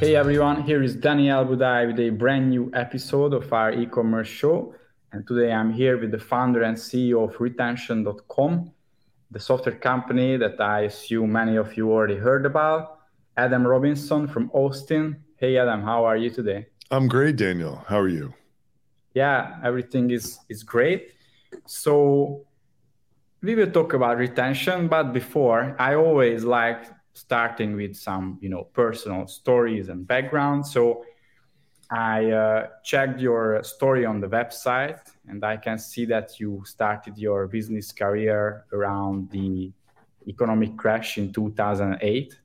Hey everyone, here is Daniel Budai with a brand new episode of our e-commerce show. And today I'm here with the founder and CEO of retention.com, the software company that I assume many of you already heard about, Adam Robinson from Austin. Hey Adam, how are you today? I'm great, Daniel. How are you? Yeah, everything is is great. So we will talk about retention, but before I always like starting with some you know personal stories and background. So i uh, checked your story on the website and i can see that you started your business career around the economic crash in 2008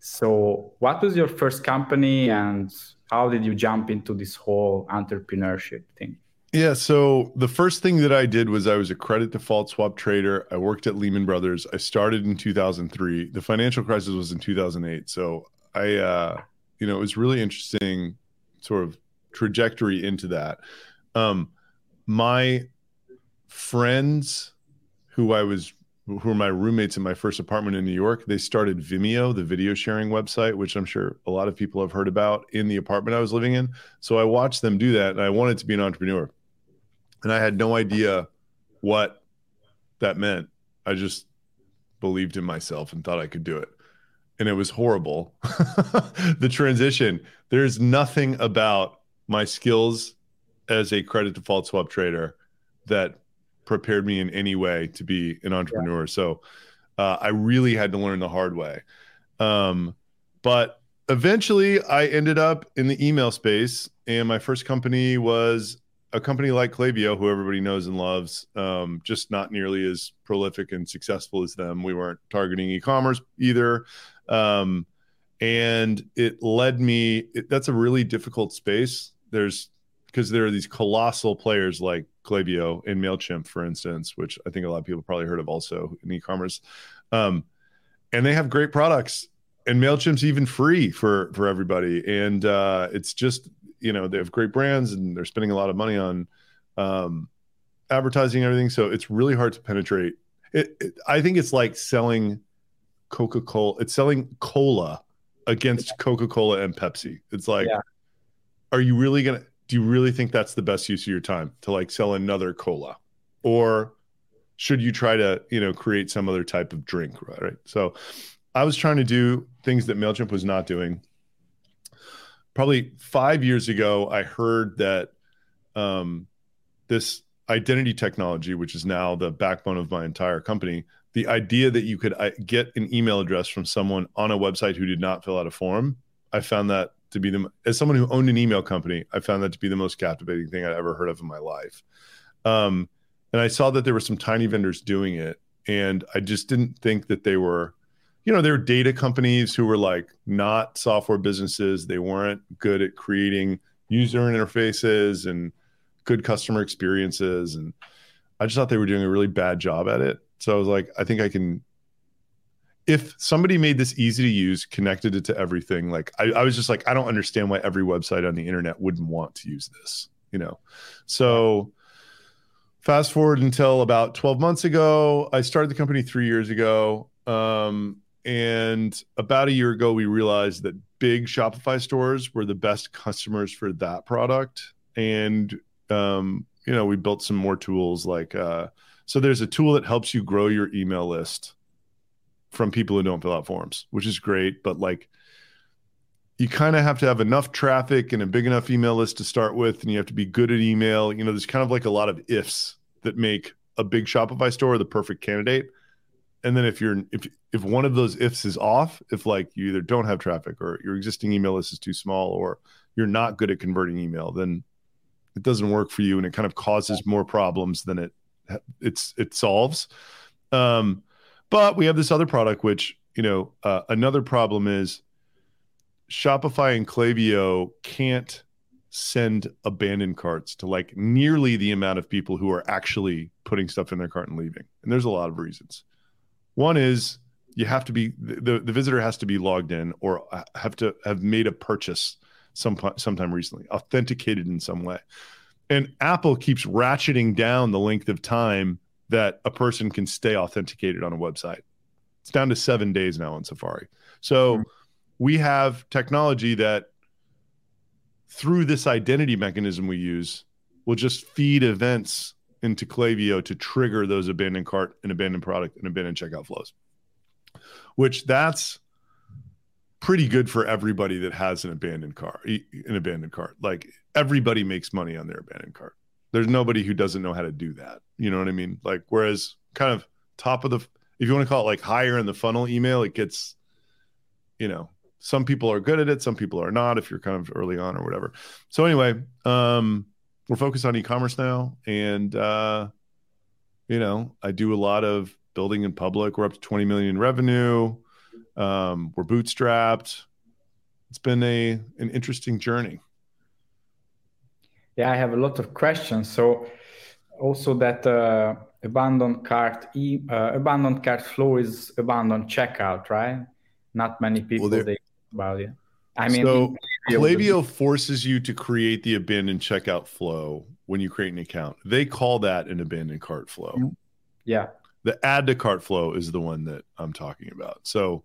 so what was your first company and how did you jump into this whole entrepreneurship thing yeah. So the first thing that I did was I was a credit default swap trader. I worked at Lehman Brothers. I started in 2003. The financial crisis was in 2008. So I, uh, you know, it was really interesting sort of trajectory into that. Um, my friends who I was, who were my roommates in my first apartment in New York, they started Vimeo, the video sharing website, which I'm sure a lot of people have heard about in the apartment I was living in. So I watched them do that and I wanted to be an entrepreneur and I had no idea what that meant. I just believed in myself and thought I could do it. And it was horrible. the transition, there's nothing about my skills as a credit default swap trader that prepared me in any way to be an entrepreneur. Yeah. So uh, I really had to learn the hard way. Um, but eventually I ended up in the email space, and my first company was a company like Klaviyo, who everybody knows and loves, um, just not nearly as prolific and successful as them. We weren't targeting e-commerce either, um, and it led me. It, that's a really difficult space. There's because there are these colossal players like Klaviyo and Mailchimp, for instance, which I think a lot of people probably heard of also in e-commerce, um, and they have great products. And Mailchimp's even free for for everybody, and uh, it's just you know they have great brands and they're spending a lot of money on um, advertising and everything. So it's really hard to penetrate. It, it, I think it's like selling Coca Cola. It's selling cola against Coca Cola and Pepsi. It's like, yeah. are you really gonna? Do you really think that's the best use of your time to like sell another cola, or should you try to you know create some other type of drink? Right. So, I was trying to do things that Mailchimp was not doing probably five years ago, I heard that um, this identity technology, which is now the backbone of my entire company, the idea that you could uh, get an email address from someone on a website who did not fill out a form, I found that to be the as someone who owned an email company, I found that to be the most captivating thing I'd ever heard of in my life. Um, and I saw that there were some tiny vendors doing it, and I just didn't think that they were you know, there were data companies who were like not software businesses. They weren't good at creating user interfaces and good customer experiences. And I just thought they were doing a really bad job at it. So I was like, I think I can. If somebody made this easy to use, connected it to everything, like I, I was just like, I don't understand why every website on the internet wouldn't want to use this, you know? So fast forward until about 12 months ago, I started the company three years ago. Um, and about a year ago, we realized that big Shopify stores were the best customers for that product. And, um, you know, we built some more tools like, uh, so there's a tool that helps you grow your email list from people who don't fill out forms, which is great. But like, you kind of have to have enough traffic and a big enough email list to start with. And you have to be good at email. You know, there's kind of like a lot of ifs that make a big Shopify store the perfect candidate and then if you're if if one of those ifs is off if like you either don't have traffic or your existing email list is too small or you're not good at converting email then it doesn't work for you and it kind of causes more problems than it it's it solves um But we have this other product, which you know, uh, another problem is Shopify and Klaviyo can't send abandoned carts to like nearly the amount of people who are actually putting stuff in their cart and leaving. And there's a lot of reasons. One is you have to be the, the visitor has to be logged in or have to have made a purchase some sometime recently, authenticated in some way. And Apple keeps ratcheting down the length of time that a person can stay authenticated on a website. It's down to 7 days now on Safari. So mm-hmm. we have technology that through this identity mechanism we use will just feed events into Klaviyo to trigger those abandoned cart and abandoned product and abandoned checkout flows. Which that's pretty good for everybody that has an abandoned car, an abandoned cart. Like everybody makes money on their abandoned cart. There's nobody who doesn't know how to do that. You know what I mean? Like whereas kind of top of the if you want to call it like higher in the funnel email, it gets you know, some people are good at it, some people are not if you're kind of early on or whatever. So anyway, um we're focused on e-commerce now and uh you know, I do a lot of building in public. We're up to 20 million in revenue. Um, we're bootstrapped. It's been a an interesting journey. Yeah, I have a lot of questions. So also that uh, abandoned cart e- uh, abandoned cart flow is abandoned checkout, right? Not many people well, they about it. I mean, so Klaviyo forces you to create the abandoned checkout flow when you create an account. They call that an abandoned cart flow. Yeah. The add to cart flow is the one that I'm talking about. So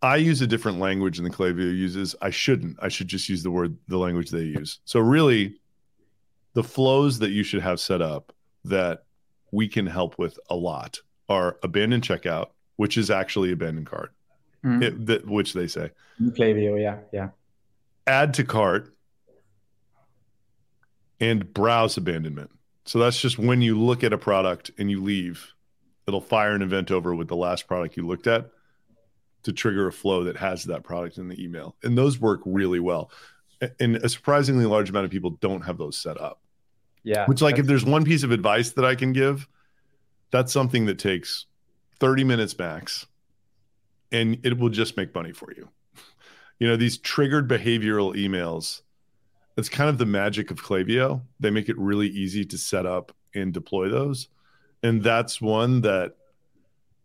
I use a different language than Klaviyo uses. I shouldn't. I should just use the word the language they use. So really, the flows that you should have set up that we can help with a lot are abandoned checkout, which is actually abandoned cart, mm-hmm. it, that, which they say. Klaviyo, yeah, yeah. Add to cart and browse abandonment. So that's just when you look at a product and you leave, it'll fire an event over with the last product you looked at to trigger a flow that has that product in the email. And those work really well. And a surprisingly large amount of people don't have those set up. Yeah. Which, like, if there's one piece of advice that I can give, that's something that takes 30 minutes max and it will just make money for you. You know, these triggered behavioral emails, it's kind of the magic of Klaviyo. They make it really easy to set up and deploy those. And that's one that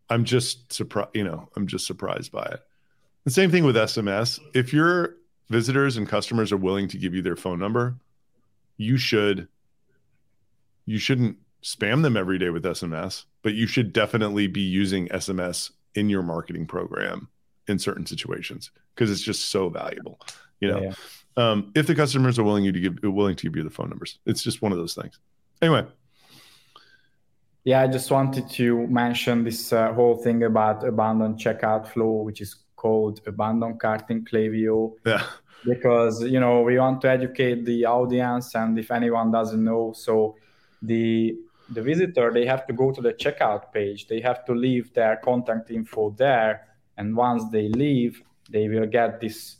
I'm just surprised, you know, I'm just surprised by it. The same thing with SMS. If your visitors and customers are willing to give you their phone number, you should you shouldn't spam them every day with SMS, but you should definitely be using SMS in your marketing program in certain situations because it's just so valuable. You know, yeah. Um, if the customers are willing you to give willing to give you the phone numbers, it's just one of those things. Anyway, yeah, I just wanted to mention this uh, whole thing about abandoned checkout flow, which is called abandoned carting Klaviyo. Yeah. Because you know we want to educate the audience, and if anyone doesn't know, so the the visitor they have to go to the checkout page. They have to leave their contact info there, and once they leave, they will get this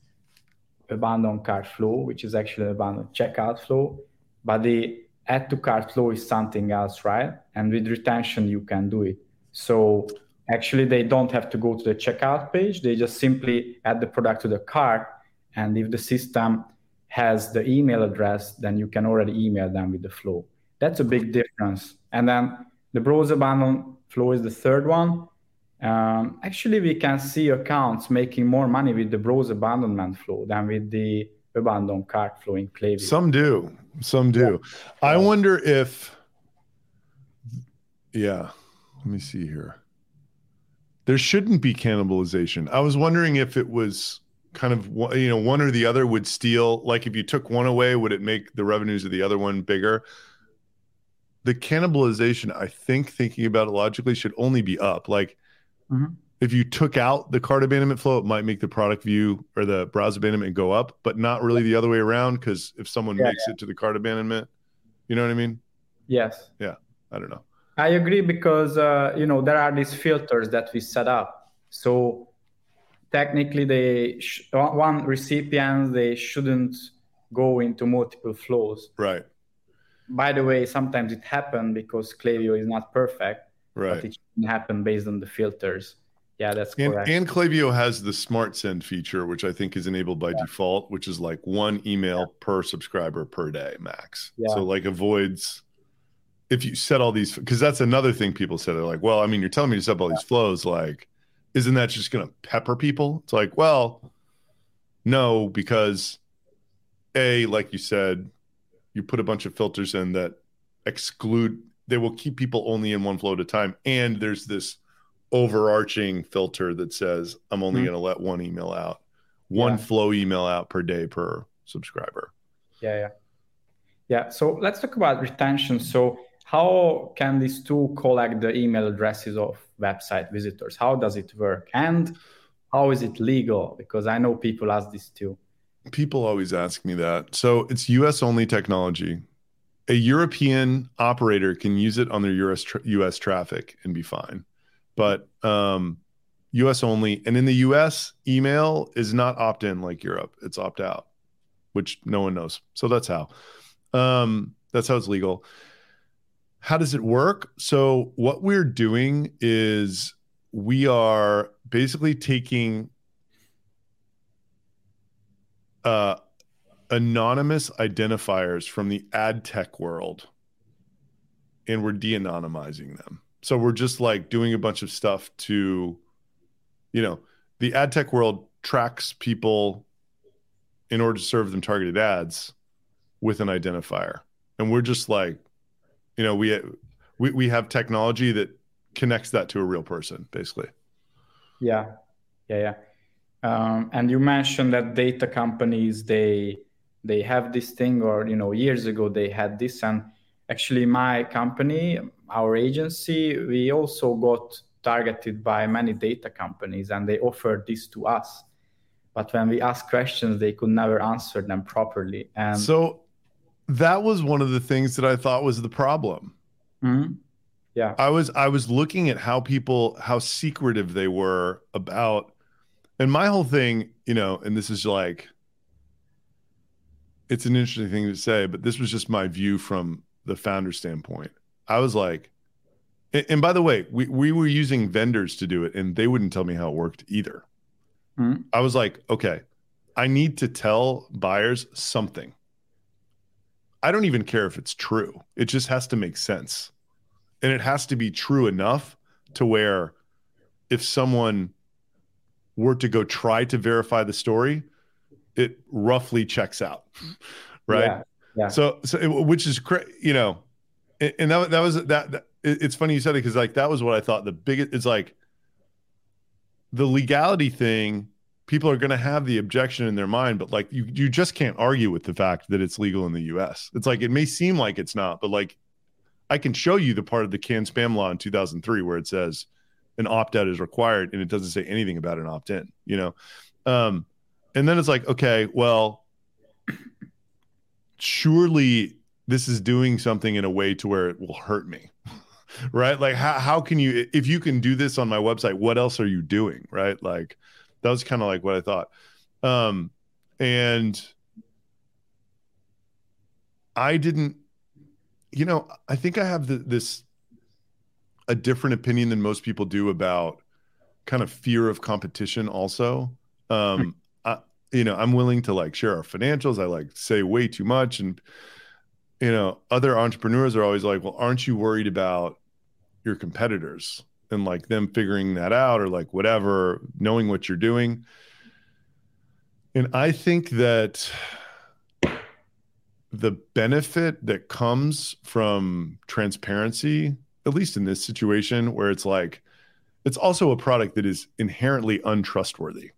abandoned cart flow, which is actually abandoned checkout flow. But the add to cart flow is something else, right? And with retention, you can do it. So actually, they don't have to go to the checkout page. They just simply add the product to the cart. And if the system has the email address, then you can already email them with the flow. That's a big difference. And then the browse abandon flow is the third one. Um, actually, we can see accounts making more money with the browse abandonment flow than with the abandoned cart flow in Klaviyo. Some do. Some do. Yeah. I wonder if, yeah, let me see here. There shouldn't be cannibalization. I was wondering if it was kind of you know one or the other would steal like if you took one away would it make the revenues of the other one bigger the cannibalization i think thinking about it logically should only be up like mm-hmm if you took out the cart abandonment flow, it might make the product view or the browse abandonment go up, but not really the other way around. Because if someone yeah, makes yeah. it to the cart abandonment, you know what I mean? Yes. Yeah. I don't know. I agree because uh, you know there are these filters that we set up. So technically, they sh- one recipient they shouldn't go into multiple flows. Right. By the way, sometimes it happens because Klaviyo is not perfect Right. But it can happen based on the filters. Yeah, that's and, correct. And Klaviyo has the smart send feature, which I think is enabled by yeah. default, which is like one email yeah. per subscriber per day max. Yeah. So like avoids if you set all these because that's another thing people say they're like, well, I mean, you're telling me to set up all these flows, like, isn't that just gonna pepper people? It's like, well, no, because a like you said, you put a bunch of filters in that exclude they will keep people only in one flow at a time. And there's this overarching filter that says i'm only mm-hmm. going to let one email out one yeah. flow email out per day per subscriber. Yeah yeah. Yeah so let's talk about retention. So how can these two collect the email addresses of website visitors? How does it work? And how is it legal? Because i know people ask this too. People always ask me that. So it's us only technology a European operator can use it on their US, tra- US traffic and be fine. But um, US only. And in the US, email is not opt in like Europe, it's opt out, which no one knows. So that's how. Um, that's how it's legal. How does it work? So, what we're doing is we are basically taking uh, anonymous identifiers from the ad tech world and we're de-anonymizing them. So we're just like doing a bunch of stuff to, you know, the ad tech world tracks people in order to serve them targeted ads with an identifier. And we're just like, you know, we we we have technology that connects that to a real person, basically. Yeah, yeah, yeah. Um, and you mentioned that data companies they they have this thing or you know years ago they had this. And actually my company our agency we also got targeted by many data companies and they offered this to us. But when we asked questions they could never answer them properly. And so that was one of the things that i thought was the problem. Mm-hmm. yeah. I was i was looking at how people how secretive they were about and my whole thing you know and this is like it's an interesting thing to say, but this was just my view from the founder standpoint. I was like, and, by the way, we, we were using vendors to do it and they wouldn't tell me how it worked either. Mm-hmm. I was like, okay, I need to tell buyers something. I don't even care if it's true. It just has to make sense. And it has to be true enough to where if someone were to go try to verify the story, it roughly checks out, right? Yeah. yeah. So, so it, which is cra- you know, and that that was that. that it's funny you said it because like that was what I thought the biggest. It's like the legality thing. People are going to have the objection in their mind, but like you, you just can't argue with the fact that it's legal in the U.S. It's like it may seem like it's not, but like I can show you the part of the CAN spam law in 2003 where it says an opt out is required, and it doesn't say anything about an opt in. You know, um, and then it's like, okay, well, surely this is doing something in a way to where it will hurt me. right? Like how how can you if you can do this on my website, what else are you doing? Right? Like that was kind of like what I thought. Um and I didn't you know, I think I have the, this a different opinion than most people do about kind of fear of competition also. Um you know, I'm willing to like share our financials. I like say way too much. And, you know, other entrepreneurs are always like, well, aren't you worried about your competitors and like them figuring that out or like whatever, knowing what you're doing? And I think that the benefit that comes from transparency, at least in this situation where it's like, it's also a product that is inherently untrustworthy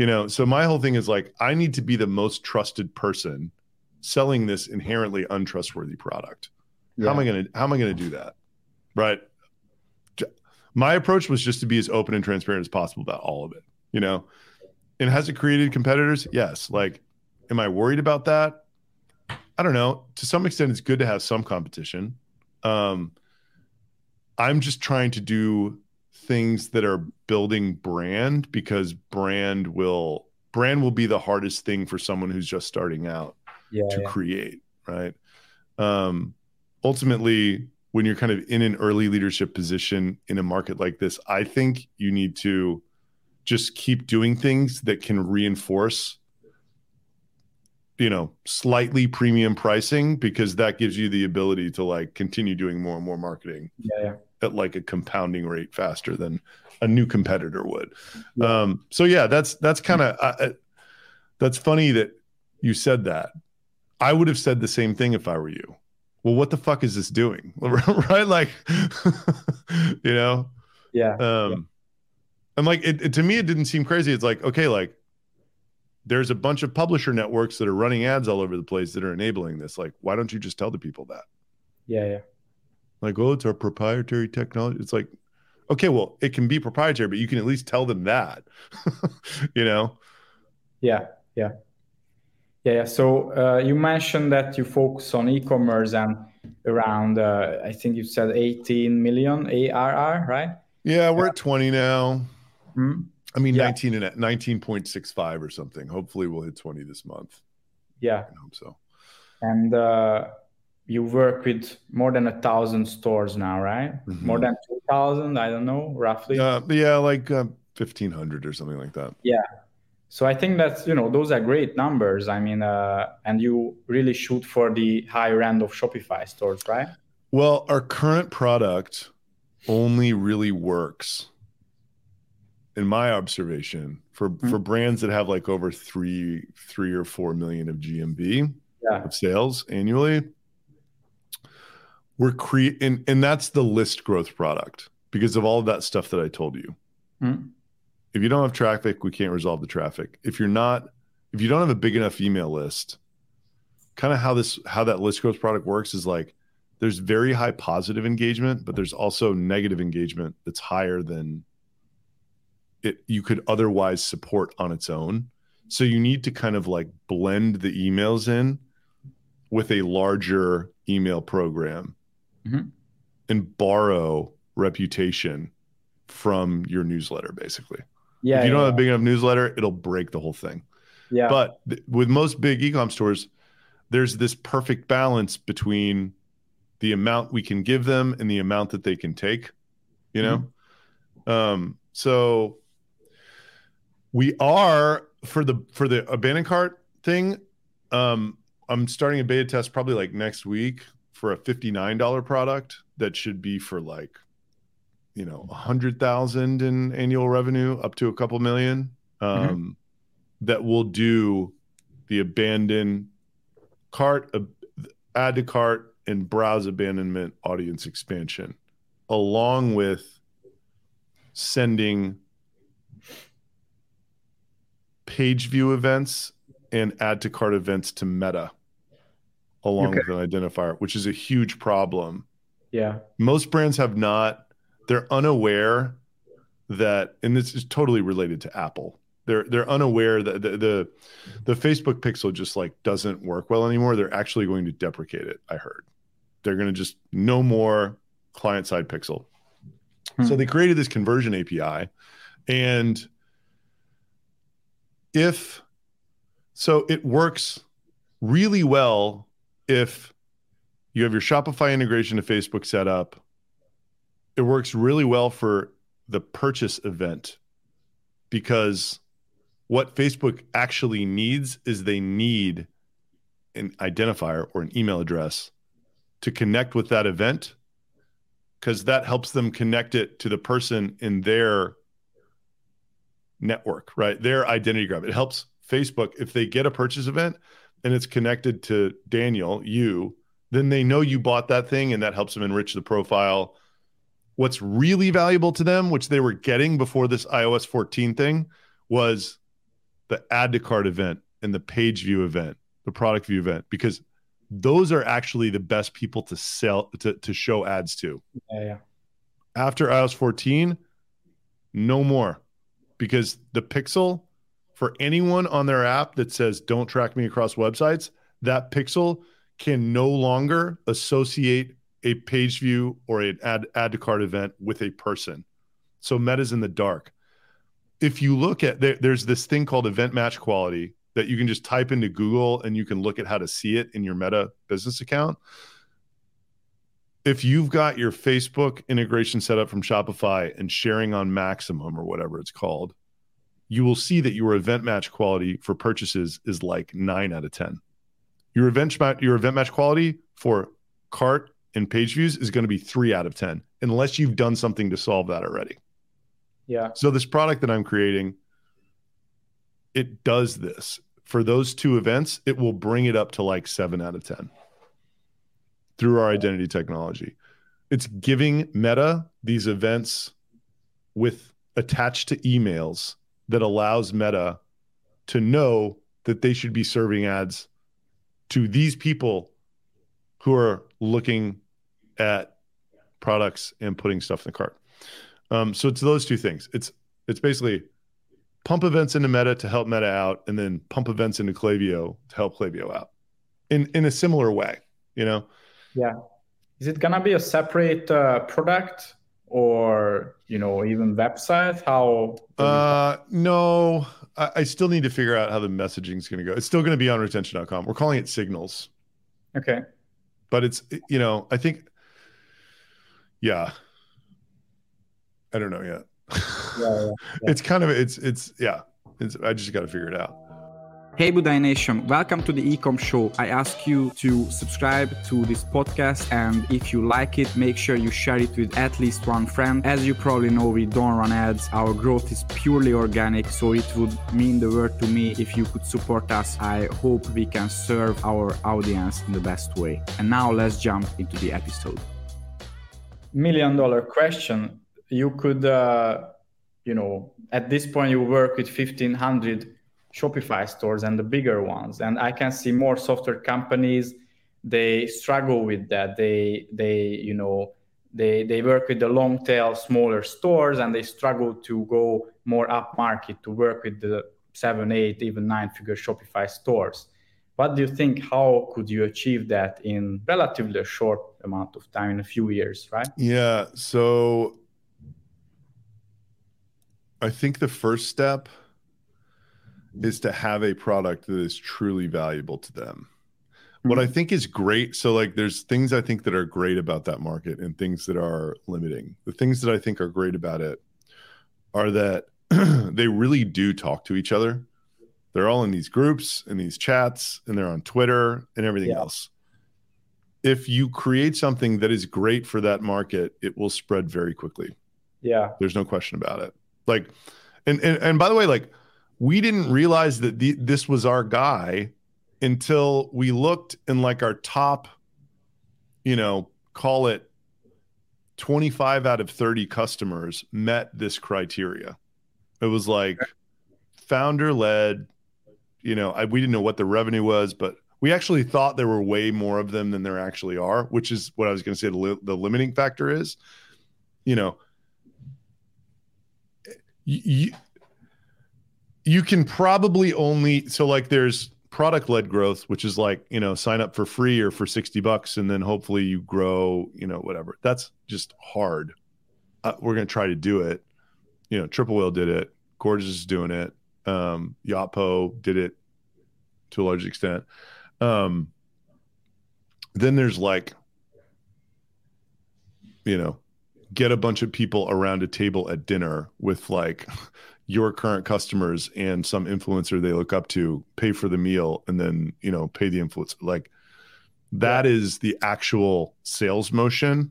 you know so my whole thing is like i need to be the most trusted person selling this inherently untrustworthy product. Yeah. how am i going to how am i going to do that? Right? My approach was just to be as open and transparent as possible about all of it you know? And has it created competitors? Yes. Like am i worried about that? I don't know. To some extent it's good to have some competition. Um i'm just trying to do things that are building brand because brand will brand will be the hardest thing for someone who's just starting out yeah, to yeah. create right um ultimately when you're kind of in an early leadership position in a market like this, I think you need to just keep doing things that can reinforce you know slightly premium pricing because that gives you the ability to like continue doing more and more marketing yeah, yeah. At like a compounding rate faster than a new competitor would yeah. um so yeah that's that's kind of uh, that's funny that you said that i would have said the same thing if i were you well what the fuck is this doing right like you know yeah um yeah. and like it, it to me it didn't seem crazy it's like okay like there's a bunch of publisher networks that are running ads all over the place that are enabling this. Like, why don't you just tell the people that? Yeah, yeah. Like, oh, it's our proprietary technology. It's like, okay, well, it can be proprietary, but you can at least tell them that, you know? Yeah, yeah. Yeah, yeah. So uh, you mentioned that you focus on e-commerce and around, uh, I think you said 18 million ARR, right? Yeah, we're at 20 now. Mm-hmm. I mean, yeah. 19 and 19.65 or something. Hopefully, we'll hit 20 this month. Yeah. I hope so. And uh, you work with more than a thousand stores now, right? Mm-hmm. More than 2,000, I don't know, roughly. Uh, yeah, like uh, 1,500 or something like that. Yeah. So I think that's, you know, those are great numbers. I mean, uh, and you really shoot for the higher end of Shopify stores, right? Well, our current product only really works in my observation for mm-hmm. for brands that have like over three three or four million of GMV yeah. of sales annually we're creating and, and that's the list growth product because of all of that stuff that i told you mm-hmm. if you don't have traffic we can't resolve the traffic if you're not if you don't have a big enough email list kind of how this how that list growth product works is like there's very high positive engagement but there's also negative engagement that's higher than it you could otherwise support on its own. So you need to kind of like blend the emails in with a larger email program mm-hmm. and borrow reputation from your newsletter basically. Yeah. If you yeah, don't have a big enough newsletter, it'll break the whole thing. Yeah. But th- with most big ecom stores, there's this perfect balance between the amount we can give them and the amount that they can take, you know? Mm-hmm. Um, so we are for the for the abandoned cart thing. Um, I'm starting a beta test probably like next week for a $59 product that should be for like you know a hundred thousand in annual revenue up to a couple million um, mm-hmm. that will do the abandon cart add to cart and browse abandonment audience expansion along with sending page view events and add to cart events to meta along okay. with an identifier, which is a huge problem. Yeah. Most brands have not, they're unaware that, and this is totally related to Apple. They're they're unaware that the, the the Facebook pixel just like doesn't work well anymore. They're actually going to deprecate it, I heard. They're going to just no more client side pixel. Hmm. So they created this conversion API and if so it works really well if you have your Shopify integration to Facebook set up. It works really well for the purchase event because what Facebook actually needs is they need an identifier or an email address to connect with that event because that helps them connect it to the person in their network, right? Their identity graph. It helps Facebook if they get a purchase event and it's connected to Daniel, you, then they know you bought that thing and that helps them enrich the profile. What's really valuable to them, which they were getting before this iOS 14 thing, was the add to cart event and the page view event, the product view event, because those are actually the best people to sell to, to show ads to. Yeah, yeah. After iOS 14, no more because the pixel for anyone on their app that says don't track me across websites, that pixel can no longer associate a page view or an add add to cart event with a person. So Meta's in the dark. If you look at there, there's this thing called event match quality that you can just type into Google and you can look at how to see it in your Meta business account. if you've got your Facebook integration set up from Shopify and sharing on Maximum or whatever it's called, you will see that your event match quality for purchases is like nine out of 10. Your event, your event match quality for cart and page views is going to be three out of 10, unless you've done something to solve that already. Yeah. So this product that I'm creating, it does this. For those two events, it will bring it up to like seven out of 10 through our identity technology. It's giving Meta these events with attached to emails that allows Meta to know that they should be serving ads to these people who are looking at products and putting stuff in the cart. Um, so it's those two things. It's it's basically pump events into Meta to help Meta out, and then pump events into Klaviyo to help Klaviyo out in in a similar way. You know. Yeah. Is it gonna be a separate uh, product or you know even website? How? Uh, no. I, I still need to figure out how the messaging is going to go. It's still going to be on retention.com. We're calling it signals. Okay. But it's you know I think. Yeah. I don't know yet. Yeah, yeah, yeah. it's kind of it's it's yeah. It's I just got to figure it out. Hey Budai Nation, welcome to the Ecom Show. I ask you to subscribe to this podcast and if you like it, make sure you share it with at least one friend. As you probably know, we don't run ads. Our growth is purely organic, so it would mean the world to me if you could support us. I hope we can serve our audience in the best way. And now let's jump into the episode. Million dollar question. You could, uh, you know, at this point, you work with 1500 Shopify stores and the bigger ones. And I can see more software companies they struggle with that. They they you know they they work with the long tail smaller stores and they struggle to go more up market to work with the seven, eight, even nine figure Shopify stores. What do you think? How could you achieve that in relatively a short amount of time, in a few years, right? Yeah. So I think the first step is to have a product that is truly valuable to them. Mm-hmm. What I mm-hmm. think is great, so like there's things I think that are great about that market and things that are limiting. The things that I think are great about it are that they really do talk to each other. They're all in these groups and these chats and they're on Twitter and everything yeah. else. If you create something that is great for that market, it will spread very quickly. Yeah. There's no question about it. Like and and, and by the way, like we didn't realize that the, this was our guy until we looked in like our top, you know, call it 25 out of 30 customers met this criteria. It was like founder led, you know, I, we didn't know what the revenue was, but we actually thought there were way more of them than there actually are, which is what I was going to say the, li- the limiting factor is, you know, you, you can probably only so like there's product led growth which is like you know sign up for free or for 60 bucks and then hopefully you grow you know whatever. That's just hard. Uh, we're going to try to do it. You know triple whale did it. Gorgias is doing it. Um yotpo did it to a large extent. Um then there's like you know get a bunch of people around a table at dinner with like your current customers and some influencer they look up to pay for the meal and then you know pay the influencer like that yeah. is the actual sales motion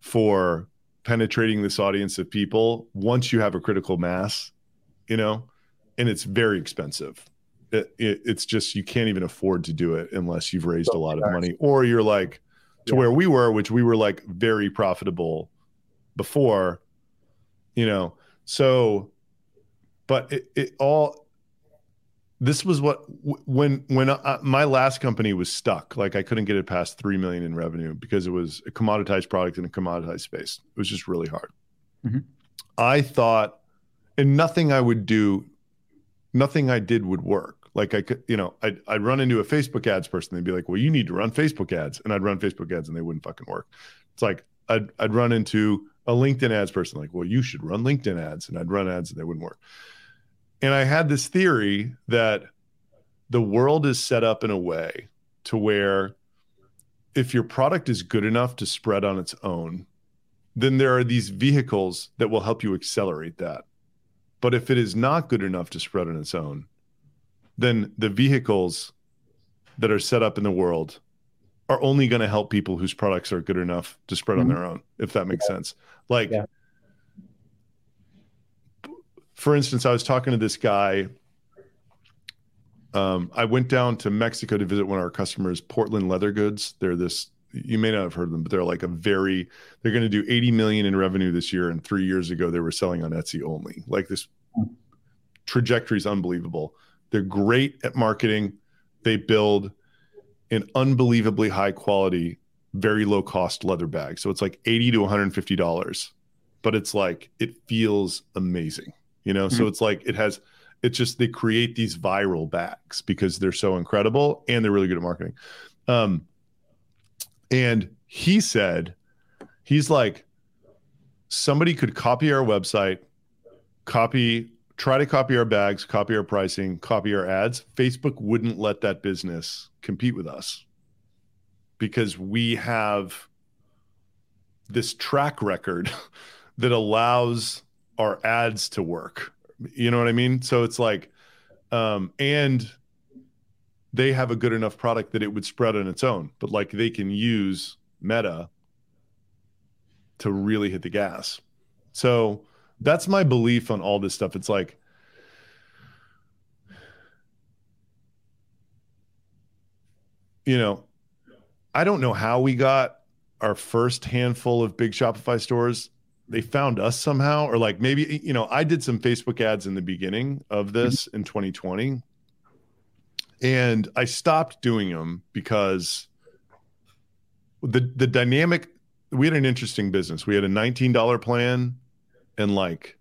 for penetrating this audience of people once you have a critical mass you know and it's very expensive it, it, it's just you can't even afford to do it unless you've raised a lot of money or you're like to yeah. where we were which we were like very profitable before you know so but it, it all this was what when when I, my last company was stuck like i couldn't get it past 3 million in revenue because it was a commoditized product in a commoditized space. It was just really hard. Mm-hmm. i thought and nothing i would do nothing i did would work. Like i could you know I'd, I'd run into a facebook ads person. They'd be like well you need to run facebook ads. And i'd run facebook ads and they wouldn't fucking work. It's like i'd, I'd run into a linkedin ads person like well you should run linkedin ads. And i'd run ads and they wouldn't work and I had this theory that the world is set up in a way to where if your product is good enough to spread on its own, then there are these vehicles that will help you accelerate that. But if it is not good enough to spread on its own, then the vehicles that are set up in the world are only going to help people whose products are good enough to spread mm-hmm. on their own, if that makes yeah. sense. Like, yeah. For instance, I was talking to this guy. Um, I went down to Mexico to visit one of our customers, Portland Leather Goods. They're this, you may not have heard them, but they're like a very, they're going to do 80 million in revenue this year. And three years ago, they were selling on Etsy only. Like this trajectory is unbelievable. They're great at marketing. They build an unbelievably high quality, very low cost leather bag. So it's like 80 to 150 dollars, but it's like it feels amazing, you know. Mm-hmm. So it's like it has. It's just they create these viral bags because they're so incredible and they're really good at marketing. Um, and he said, he's like, somebody could copy our website, copy try to copy our bags, copy our pricing, copy our ads. Facebook wouldn't let that business compete with us because we have this track record that allows our ads to work. You know what I mean? So it's like, um, and they have a good enough product that it would spread on its own, but like they can use Meta to really hit the gas. So, that's my belief on all this stuff. It's like you know, I don't know how we got our first handful of big Shopify stores. They found us somehow, or like maybe, you know, I did some Facebook ads in the beginning of this in 2020. And I stopped doing them because the the dynamic we had an interesting business. We had a $19 plan and like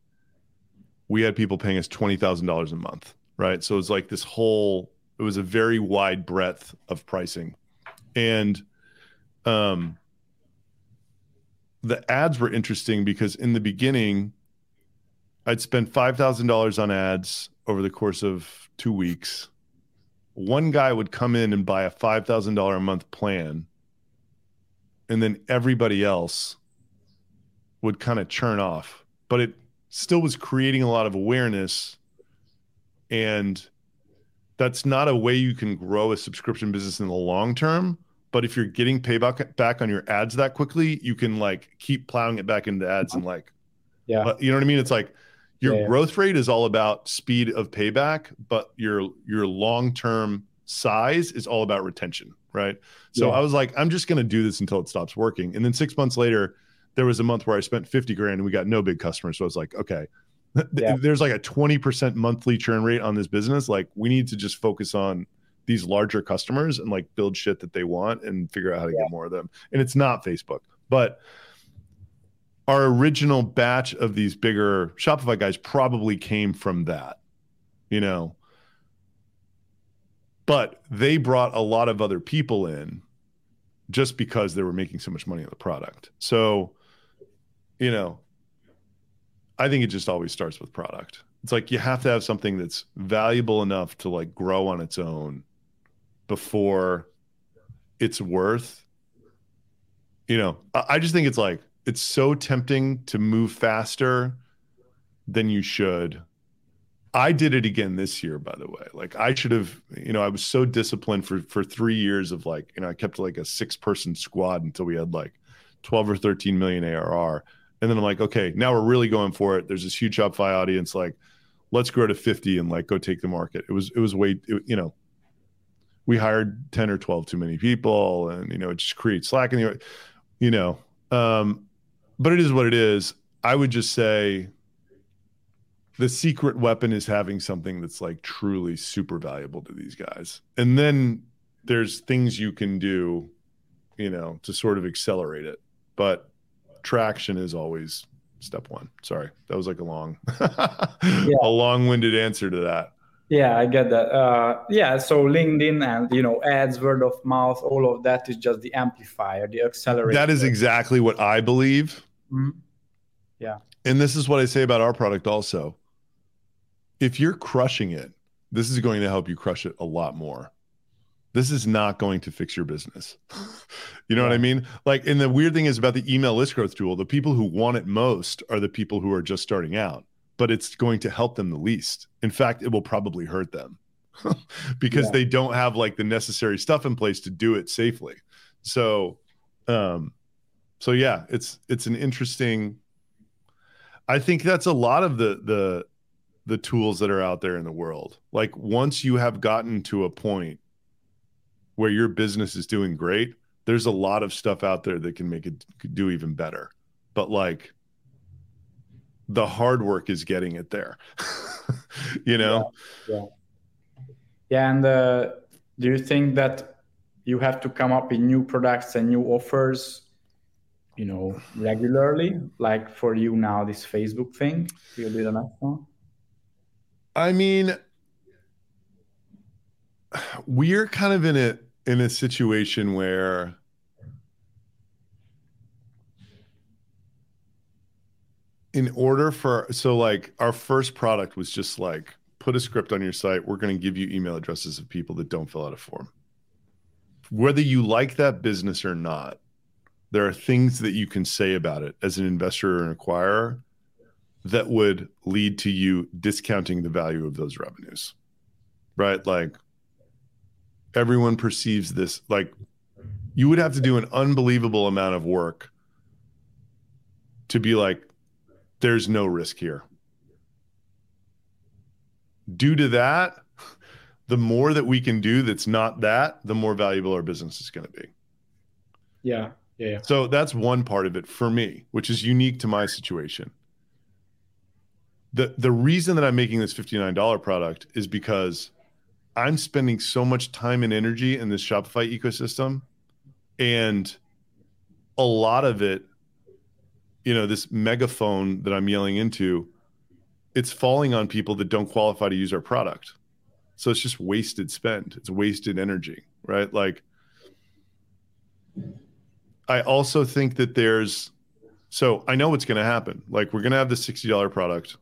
we had people paying us twenty thousand dollars a month, right? So it's like this whole. It was a very wide breadth of pricing, and um, the ads were interesting because in the beginning, I'd spend five thousand dollars on ads over the course of two weeks. One guy would come in and buy a five thousand dollar a month plan, and then everybody else would kind of churn off but it still was creating a lot of awareness and that's not a way you can grow a subscription business in the long term but if you're getting payback back on your ads that quickly you can like keep plowing it back into ads and uh-huh. like yeah you know what i mean it's like your yeah, growth rate is all about speed of payback but your your long term size is all about retention right so yeah. i was like i'm just going to do this until it stops working and then 6 months later there was a month where I spent 50 grand and we got no big customers. So I was like, okay, yeah. there's like a 20% monthly churn rate on this business. Like we need to just focus on these larger customers and like build shit that they want and figure out how to yeah. get more of them. And it's not Facebook, but our original batch of these bigger Shopify guys probably came from that, you know. But they brought a lot of other people in just because they were making so much money on the product. So you know, I think it just always starts with product. It's like you have to have something that's valuable enough to like grow on its own before it's worth you know i just think it's like it's so tempting to move faster than you should i did it again this year by the way like i should have you know i was so disciplined for for 3 years of like you know i kept like a six person squad until we had like 12 or 13 million arr and then I'm like, okay, now we're really going for it. There's this huge Shopify audience. Like, let's grow to 50 and like go take the market. It was, it was way, it, you know, we hired 10 or 12 too many people and, you know, it just creates slack in the, you know, um, but it is what it is. I would just say the secret weapon is having something that's like truly super valuable to these guys. And then there's things you can do, you know, to sort of accelerate it. But traction is always step one. Sorry, that was like a long, yeah. a long-winded answer to that. Yeah, I get that. Uh, yeah, so LinkedIn and you know ads, word of mouth, all of that is just the amplifier, the accelerator. That is exactly what I believe. Mm-hmm. Yeah, and this is what I say about our product also. If you're crushing it, this is going to help you crush it a lot more. this is not going to fix your business. you know yeah. what I mean? Like, and the weird thing is about the email list growth tool, the people who want it most are the people who are just starting out, but it's going to help them the least. In fact, it will probably hurt them because yeah. they don't have like the necessary stuff in place to do it safely. So, um, so yeah, it's it's an interesting. I think that's a lot of the the the tools that are out there in the world. Like once you have gotten to a point where your business is doing great, there's a lot of stuff out there that can make it do even better. But like the hard work is getting it there. you know? Yeah. Yeah. yeah and uh, do you think that you have to come up with new products and new offers, you know, regularly? Like for you now, this Facebook thing, you did enough one? I mean, we're kind of in a in a situation where in order for so like our first product was just like put a script on your site we're going to give you email addresses of people that don't fill out a form. Whether you like that business or not there are things that you can say about it as an investor or an acquirer that would lead to you discounting the value of those revenues right? Like everyone perceives this like you would have to do an unbelievable amount of work to be like there's no risk here. Due to that the more that we can do that's not that the more valuable our business is going to be. Yeah. yeah yeah. So that's one part of it for me which is unique to my situation. The the reason that i'm making this $59 product is because I'm spending so much time and energy in this Shopify ecosystem, and a lot of it, you know, this megaphone that I'm yelling into, it's falling on people that don't qualify to use our product. So it's just wasted spend. It's wasted energy, right? Like, I also think that there's, so I know what's going to happen. Like, we're going to have the $60 product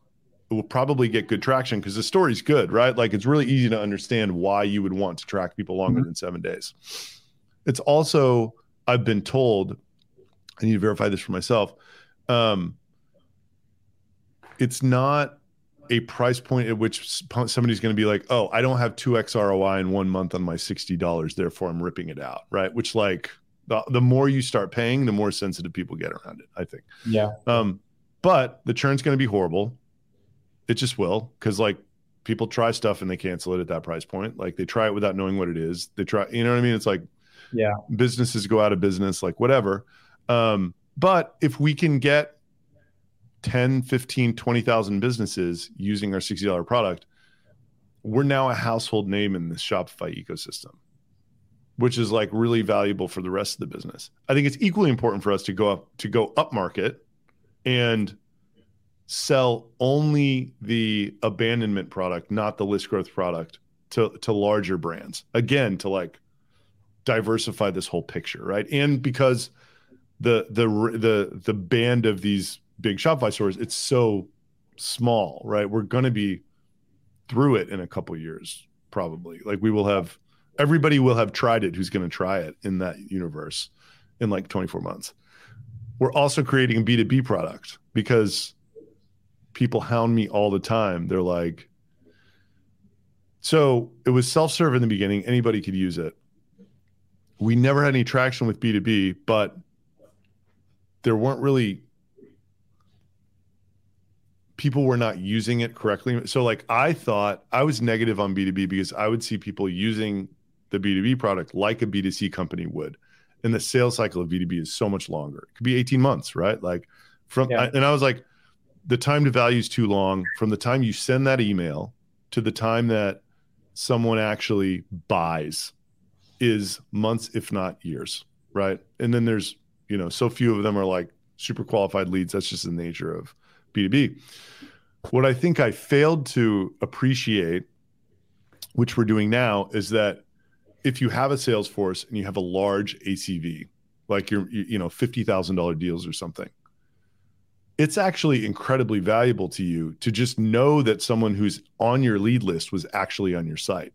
It will probably get good traction because the story's good, right? Like it's really easy to understand why you would want to track people longer mm-hmm. than seven days. It's also, I've been told, I need to verify this for myself. Um, it's not a price point at which somebody's going to be like, oh, I don't have 2x ROI in one month on my $60, therefore I'm ripping it out, right? Which, like, the, the more you start paying, the more sensitive people get around it, I think. Yeah. Um, but the churn's going to be horrible it just will because like people try stuff and they cancel it at that price point. Like they try it without knowing what it is. They try, you know what I mean? It's like, yeah, businesses go out of business, like whatever. Um, but if we can get 10, 15, 20,000 businesses using our $60 product, we're now a household name in the Shopify ecosystem, which is like really valuable for the rest of the business. I think it's equally important for us to go up to go up market and sell only the abandonment product, not the list growth product to to larger brands. Again, to like diversify this whole picture, right? And because the the the the band of these big Shopify stores, it's so small, right? We're going to be through it in a couple years probably. Like we will have everybody will have tried it who's going to try it in that universe in like 24 months. We're also creating a B2B product because people hound me all the time. They're like, so it was self serve in the beginning, anybody could use it. We never had any traction with B2B, but there weren't really people were not using it correctly. So like I thought I was negative on B2B because I would see people using the B2B product like a B2C company would. And the sales cycle of B2B is so much longer. It could be 18 months, right? Like from yeah. and I was like, the time to value is too long from the time you send that email to the time that someone actually buys is months if not years right and then there's you know so few of them are like super qualified leads that's just the nature of b2b what i think i failed to appreciate which we're doing now is that if you have a sales force and you have a large acv like your you know $50000 deals or something it's actually incredibly valuable to you to just know that someone who's on your lead list was actually on your site.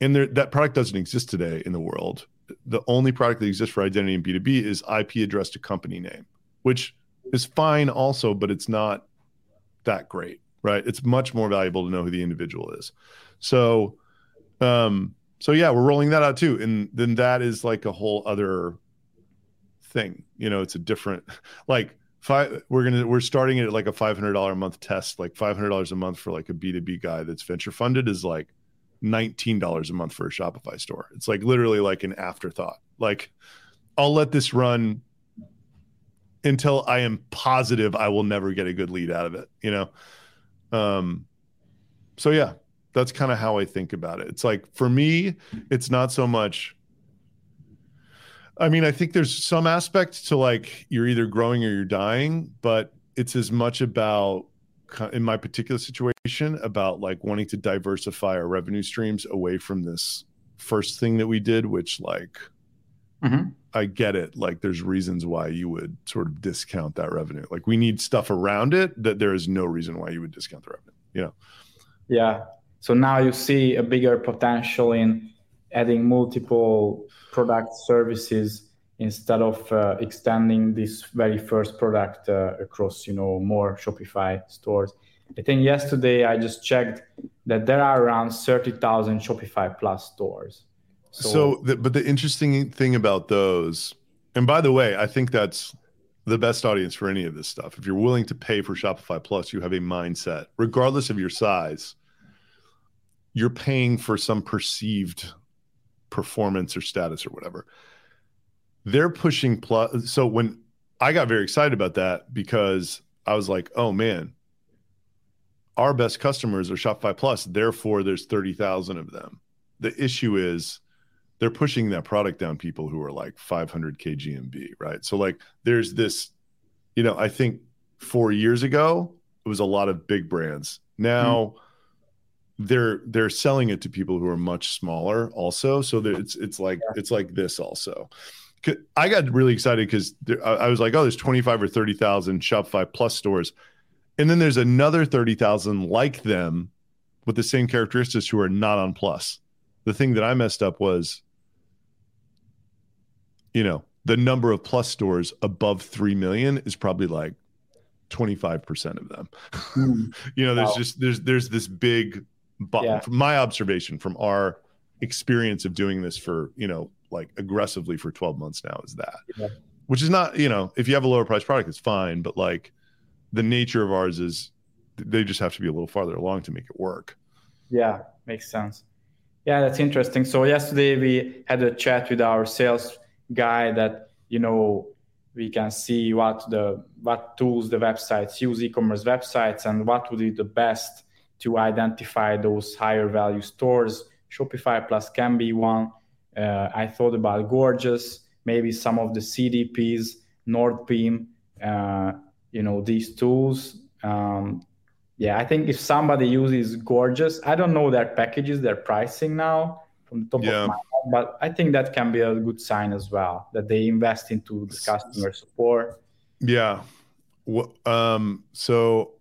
and there, that product doesn't exist today in the world. The only product that exists for identity in B2B is IP address to company name, which is fine also, but it's not that great, right? It's much more valuable to know who the individual is. So, um, so yeah, we're rolling that out too, and then that is like a whole other thing. You know, it's a different like five. We're gonna we're starting it at like a five hundred dollar a month test, like five hundred dollars a month for like a B two B guy that's venture funded is like nineteen dollars a month for a Shopify store. It's like literally like an afterthought. Like, I'll let this run until I am positive I will never get a good lead out of it. You know, um, so yeah, that's kind of how I think about it. It's like for me, it's not so much. I mean, I think there's some aspect to like you're either growing or you're dying, but it's as much about in my particular situation about like wanting to diversify our revenue streams away from this first thing that we did, which like mm-hmm. I get it. Like there's reasons why you would sort of discount that revenue. Like we need stuff around it that there is no reason why you would discount the revenue. You know? Yeah. So now you see a bigger potential in adding multiple product services instead of uh, extending this very first product uh, across you know more shopify stores. I think yesterday i just checked that there are around 30000 shopify plus stores. So, so the, but the interesting thing about those and by the way i think that's the best audience for any of this stuff. If you're willing to pay for shopify plus you have a mindset regardless of your size you're paying for some perceived performance or status or whatever they're pushing plus. So when I got very excited about that because I was like, oh man, our best customers are Shopify Plus. Therefore, there's 30,000 of them. The issue is they're pushing that product down people who are like 500K GMV, right? So, like, there's this, you know, I think four years ago, it was a lot of big brands. Now, mm they're they're selling it to people who are much smaller also so it's it's like yeah. it's like this also I got really excited because I was like, oh, there's 25 or 30,000 Shopify Plus stores. And then there's another 30,000 like them with the same characteristics who are not on Plus. The thing that I messed up was, you know, the number of Plus stores above 3 million is probably like 25% of them. Mm. you know, there's wow. just, there's, there's this big, yeah. from my observation from our experience of doing this for, you know, like aggressively for 12 months now is that. Yeah. which is not you know if you have a lower price product it's fine but like the nature of ours is they just have to be a little farther along to make it work. Yeah makes sense. Yeah that's interesting. So yesterday we had a chat with our sales guy that you know we can see what the what tools the websites use e-commerce websites and what would be the best to identify those higher value stores. Shopify plus can be one uh, I thought about Gorgias, maybe some of the CDPs, NordPIM, uh, you know, these tools. Um, yeah, I think if somebody uses Gorgias, I don't know their packages, their pricing now from the top yeah. of my head, but I think that can be a good sign as well that they invest into the customer support. Yeah. Well, um, so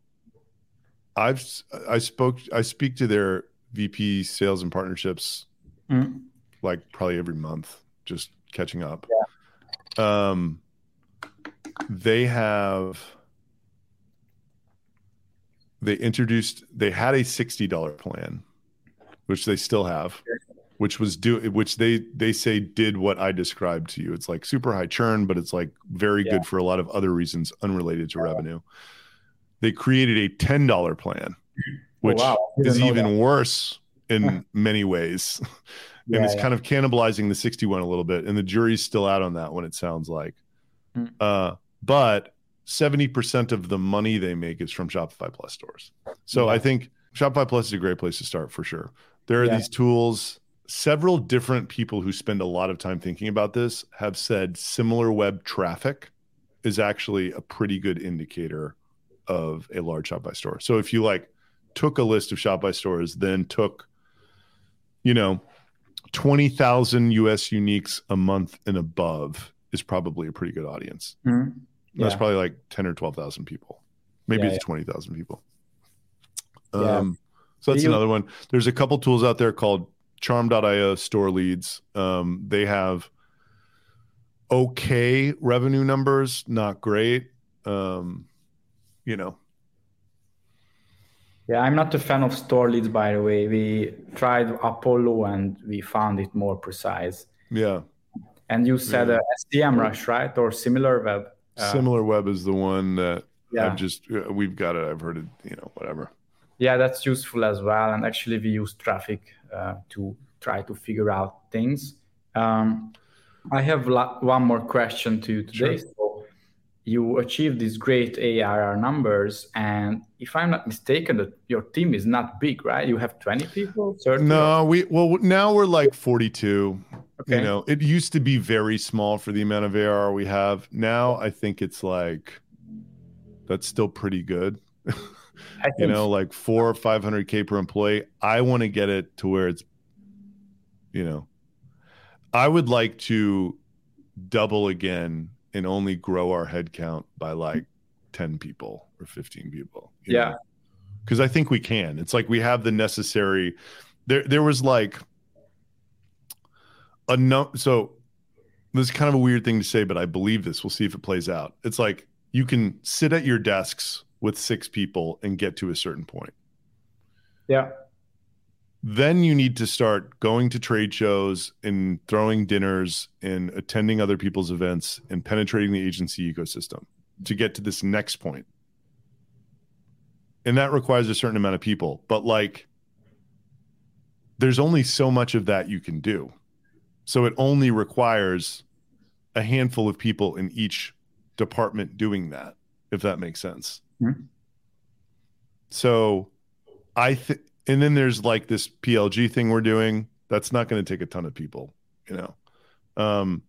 I've I spoke I speak to their VP sales and partnerships mm-hmm like probably every month, just catching up. Yeah. Um, they have they introduced they had a sixty dollar plan, which they still have, which was do which they they say did what I described to you. It's like super high churn, but it's like very yeah. good for a lot of other reasons unrelated to yeah. revenue. They created a ten dollar plan, oh, which oh, wow. is even that. worse in many ways and it's yeah. kind of cannibalizing the 61 a little bit and the jury's still out on that one it sounds like mm. uh, but 70% of the money they make is from shopify plus stores so yeah. i think shopify plus is a great place to start for sure there are yeah. these tools several different people who spend a lot of time thinking about this have said similar web traffic is actually a pretty good indicator of a large shopify store so if you like took a list of shopify stores then took you know 20,000 US uniques a month and above is probably a pretty good audience. Mm-hmm. Yeah. That's probably like 10 or 12,000 people. Maybe yeah, it's yeah. 20,000 people. Um, so that's another one. There's a couple tools out there called Charm.io store leads. Um, they have okay revenue numbers, not great. Um, you know. Yeah, I'm not a fan of store leads, by the way. We tried Apollo and we found it more precise. Yeah. And you said yeah. uh, SEMrush, right? Or Similar Web? Uh, SimilarWeb is the one that yeah. I've just, uh, we've got it. I've heard it, you know, whatever. Yeah, that's useful as well. And actually, we use Traffic uh, to try to figure out things. Um, I have one more question to you today. Sure. You achieve these great ARR numbers, and if I'm not mistaken, that your team is not big, right? You have 20 people. 30 no, we well now we're like 42. Okay. You know, it used to be very small for the amount of ARR we have. Now I think it's like that's still pretty good. you know, like four or five hundred K per employee. I want to get it to where it's you know, I would like to double again and only grow our headcount by like 10 people or 15 people. Yeah. Because I think we can. It's like we have the necessary. There, there was like a no. So this is kind of a weird thing to say, but I believe this. We'll see if it plays out. It's like you can sit at your desks with six people and get to a certain point. Yeah then you need to start going to trade shows and throwing dinners and attending other people's events and penetrating the agency ecosystem to get to this next point. And that requires a certain amount of people, but like there's only so much of that you can do. So it only requires a handful of people in each department doing that, if that makes sense. Mm-hmm. So I think and then there's like this PLG thing we're doing. That's not going to take a ton of people, you know. Um,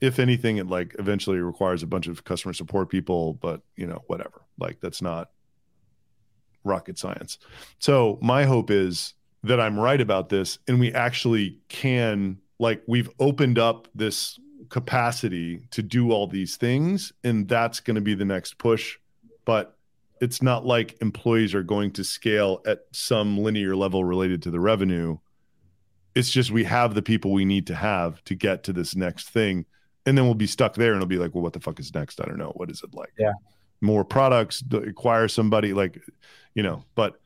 if anything, it like eventually requires a bunch of customer support people, but you know, whatever. Like that's not rocket science. So my hope is that I'm right about this, and we actually can like we've opened up this capacity to do all these things, and that's going to be the next push. But it's not like employees are going to scale at some linear level related to the revenue. It's just we have the people we need to have to get to this next thing. And then we'll be stuck there and it'll be like, well, what the fuck is next? I don't know. What is it like? Yeah. More products, acquire somebody like, you know, but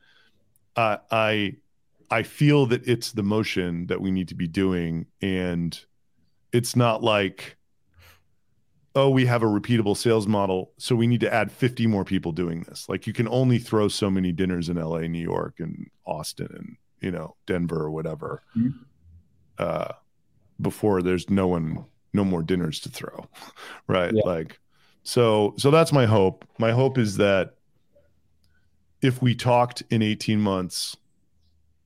uh, I, I feel that it's the motion that we need to be doing. And it's not like, oh, we have a repeatable sales model, so we need to add 50 more people doing this. Like you can only throw so many dinners in LA, New York, and Austin, and you know Denver or whatever, mm-hmm. uh, before there's no one, no more dinners to throw, right? Yeah. Like, so so that's my hope. My hope is that if we talked in 18 months,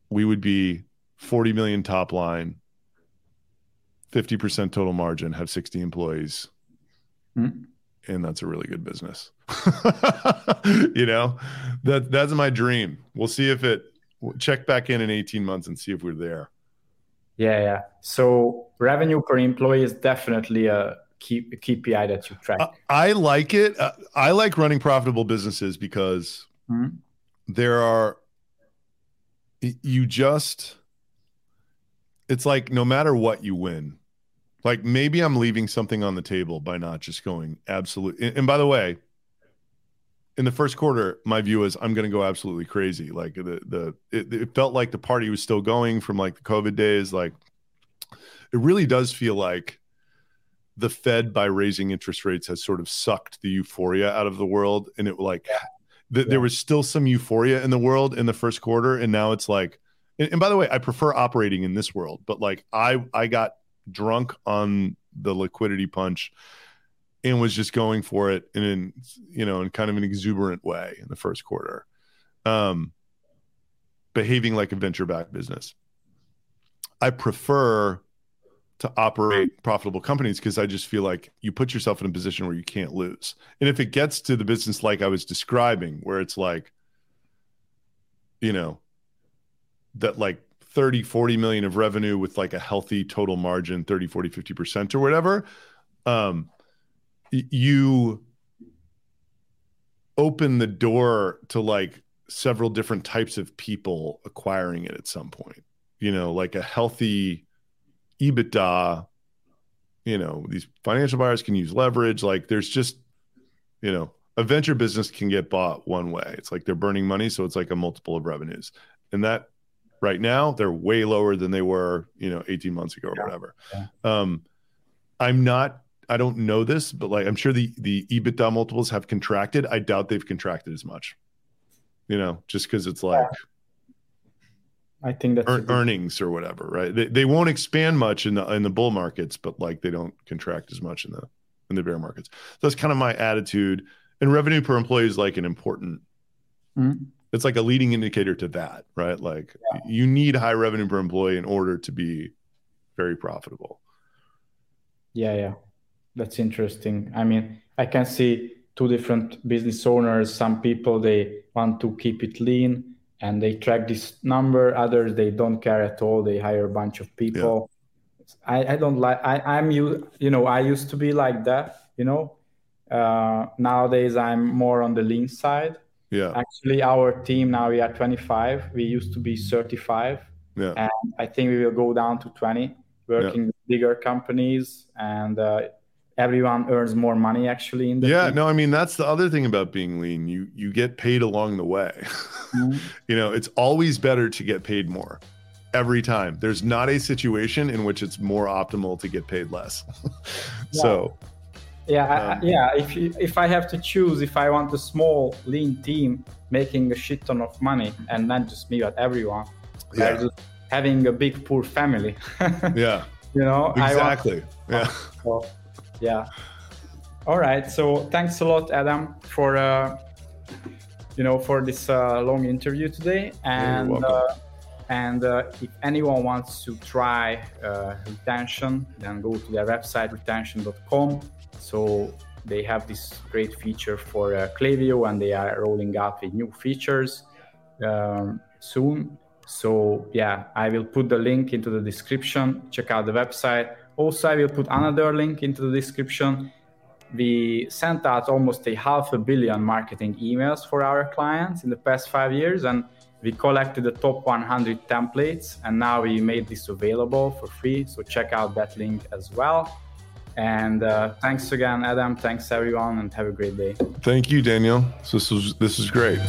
we would be 40 million top line, 50% total margin, have 60 employees Mm-hmm. And that's a really good business. you know, that that's my dream. We'll see if it check back in in 18 months and see if we're there. Yeah, yeah. So revenue per employee is definitely a key a KPI that you track. I like it. Uh, I like running profitable businesses because mm-hmm. there are you just it's like no matter what you win like maybe I'm leaving something on the table by not just going absolute. And, and by the way, in the first quarter, my view is I'm going to go absolutely crazy. Like the the it, it, felt like the party was still going from like the COVID days. Like it really does feel like the Fed by raising interest rates has sort of sucked the euphoria out of the world, and it like th- yeah. there was still some euphoria in the world in the first quarter, and now it's like. And, and by the way, I prefer operating in this world, but like I I got drunk on the liquidity punch and was just going for it in an, you know in kind of an exuberant way in the first quarter. Um behaving like a venture backed business. I prefer to operate profitable companies because i just feel like you put yourself in a position where you can't lose. And if it gets to the business like i was describing where it's like you know that like 30 40 million of revenue with like a healthy total margin 30 40 50% or whatever um you open the door to like several different types of people acquiring it at some point you know, like a healthy EBITDA, you know, these financial buyers can use leverage. Like there's just, you know, a venture business can get bought one way. It's like they're burning money. So it's like a multiple of revenues. And that right now they're way lower than they were, you know, 18 months ago or yeah. whatever. Yeah. Um, I'm not, I don't know this, but like I'm sure the the EBITDA multiples have contracted. I doubt they've contracted as much. You know, just because it's like. I think that's earn, earnings or whatever, right? They, they won't expand much in the in the bull markets, but like they don't contract as much in the in the bear markets. So that's kind of my attitude. And revenue per employee is like an important. Mm-hmm. It's like a leading indicator to that, right? Like yeah. you need high revenue per employee in order to be very profitable. Yeah, yeah, that's interesting. I mean, I can see two different business owners. Some people they want to keep it lean and they track this number others they don't care at all they hire a bunch of people yeah. I, I don't like I, i'm you you know i used to be like that you know uh, nowadays i'm more on the lean side yeah. Actually our team now we are 25 we used to be 35 yeah. And i think we will go down to 20 working yeah. with bigger companies. And uh, everyone earns more money actually in the yeah team. no i mean that's the other thing about being lean. You you get paid along the way. Mm-hmm. you know it's always better to get paid more. Every time. There's not a situation in which it's more optimal to get paid less. Yeah. so yeah um, I, yeah if you, if i have to choose if i want a small lean team making a shit ton of money and not just me but everyone yeah. having a big poor family. Yeah. You know exactly want, yeah. Yeah. All right so thanks a lot adam for uh, you know for this uh, long interview today. And uh, and uh, if anyone wants to try uh, retention then go to their website retention.com so they have this great feature for uh, and they are rolling out with new features um, soon so yeah i will put the link into the description check out the website also, I will put another link into the description. We sent out almost a half a billion marketing emails for our clients in the past five years, and we collected the top 100 templates, and now we made this available for free. So check out that link as well. And uh, thanks again, Adam. Thanks everyone, and have a great day. Thank you, Daniel. This was this is great.